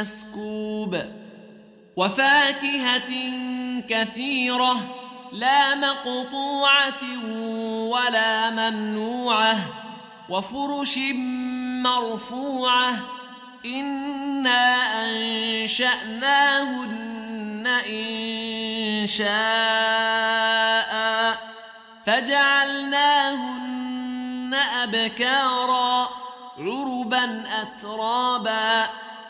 مسكوب. وفاكهة كثيرة لا مقطوعة ولا ممنوعة. وفرش مرفوعة إنا أنشأناهن إن شاء. فجعلناهن أبكارا عربا اترابا.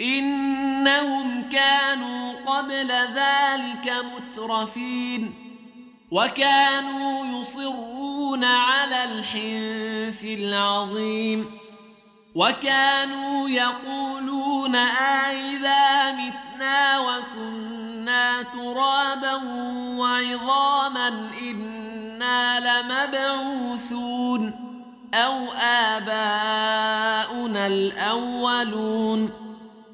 إنهم كانوا قبل ذلك مترفين وكانوا يصرون على الحنث العظيم وكانوا يقولون أإذا متنا وكنا ترابا وعظاما إنا لمبعوثون أو آباؤنا الأولون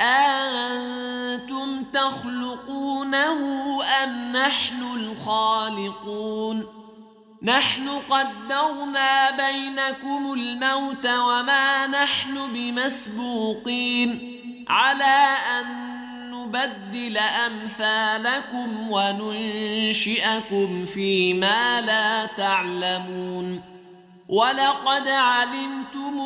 أنتم تخلقونه ام نحن الخالقون؟ نحن قدرنا بينكم الموت وما نحن بمسبوقين. على أن نبدل أمثالكم وننشئكم فيما لا تعلمون. ولقد علمتم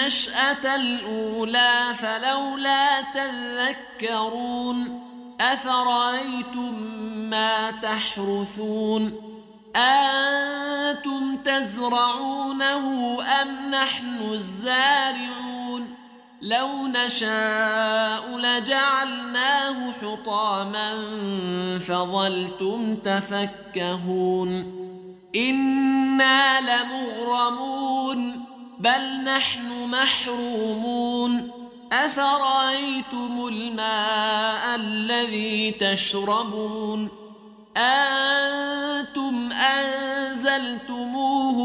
النشأة الأولى فلولا تذكرون أفرأيتم ما تحرثون أنتم تزرعونه أم نحن الزارعون لو نشاء لجعلناه حطاما فظلتم تفكهون إنا لمغرمون بل نحن محرومون. أفرأيتم الماء الذي تشربون؟ أنتم أنزلتموه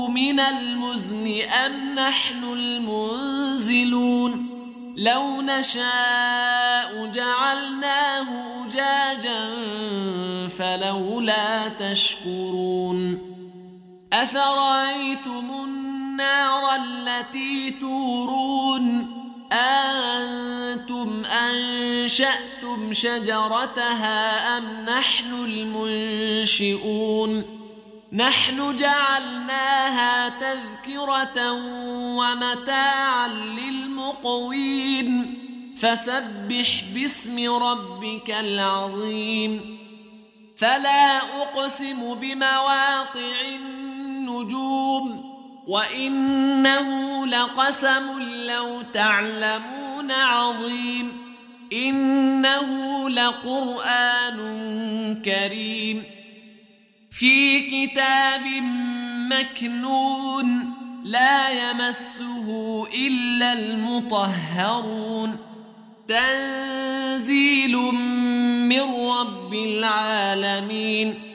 من المزن أم نحن المنزلون؟ لو نشاء جعلناه أجاجا فلولا تشكرون. أفرأيتم النار التي تورون أنتم أنشأتم شجرتها أم نحن المنشئون؟ نحن جعلناها تذكرة ومتاعا للمقوين. فسبح باسم ربك العظيم. فلا أقسم بمواقع النجوم. وإنه لقسم لو تعلمون عظيم إنه لقرآن كريم في كتاب مكنون لا يمسه إلا المطهرون تنزيل من رب العالمين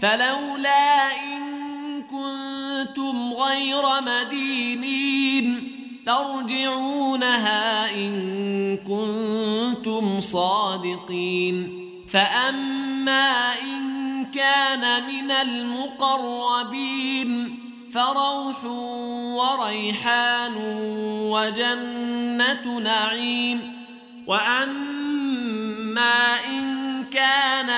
فلولا إن كنتم غير مدينين ترجعونها إن كنتم صادقين فأما إن كان من المقربين فروح وريحان وجنة نعيم وأما إن كان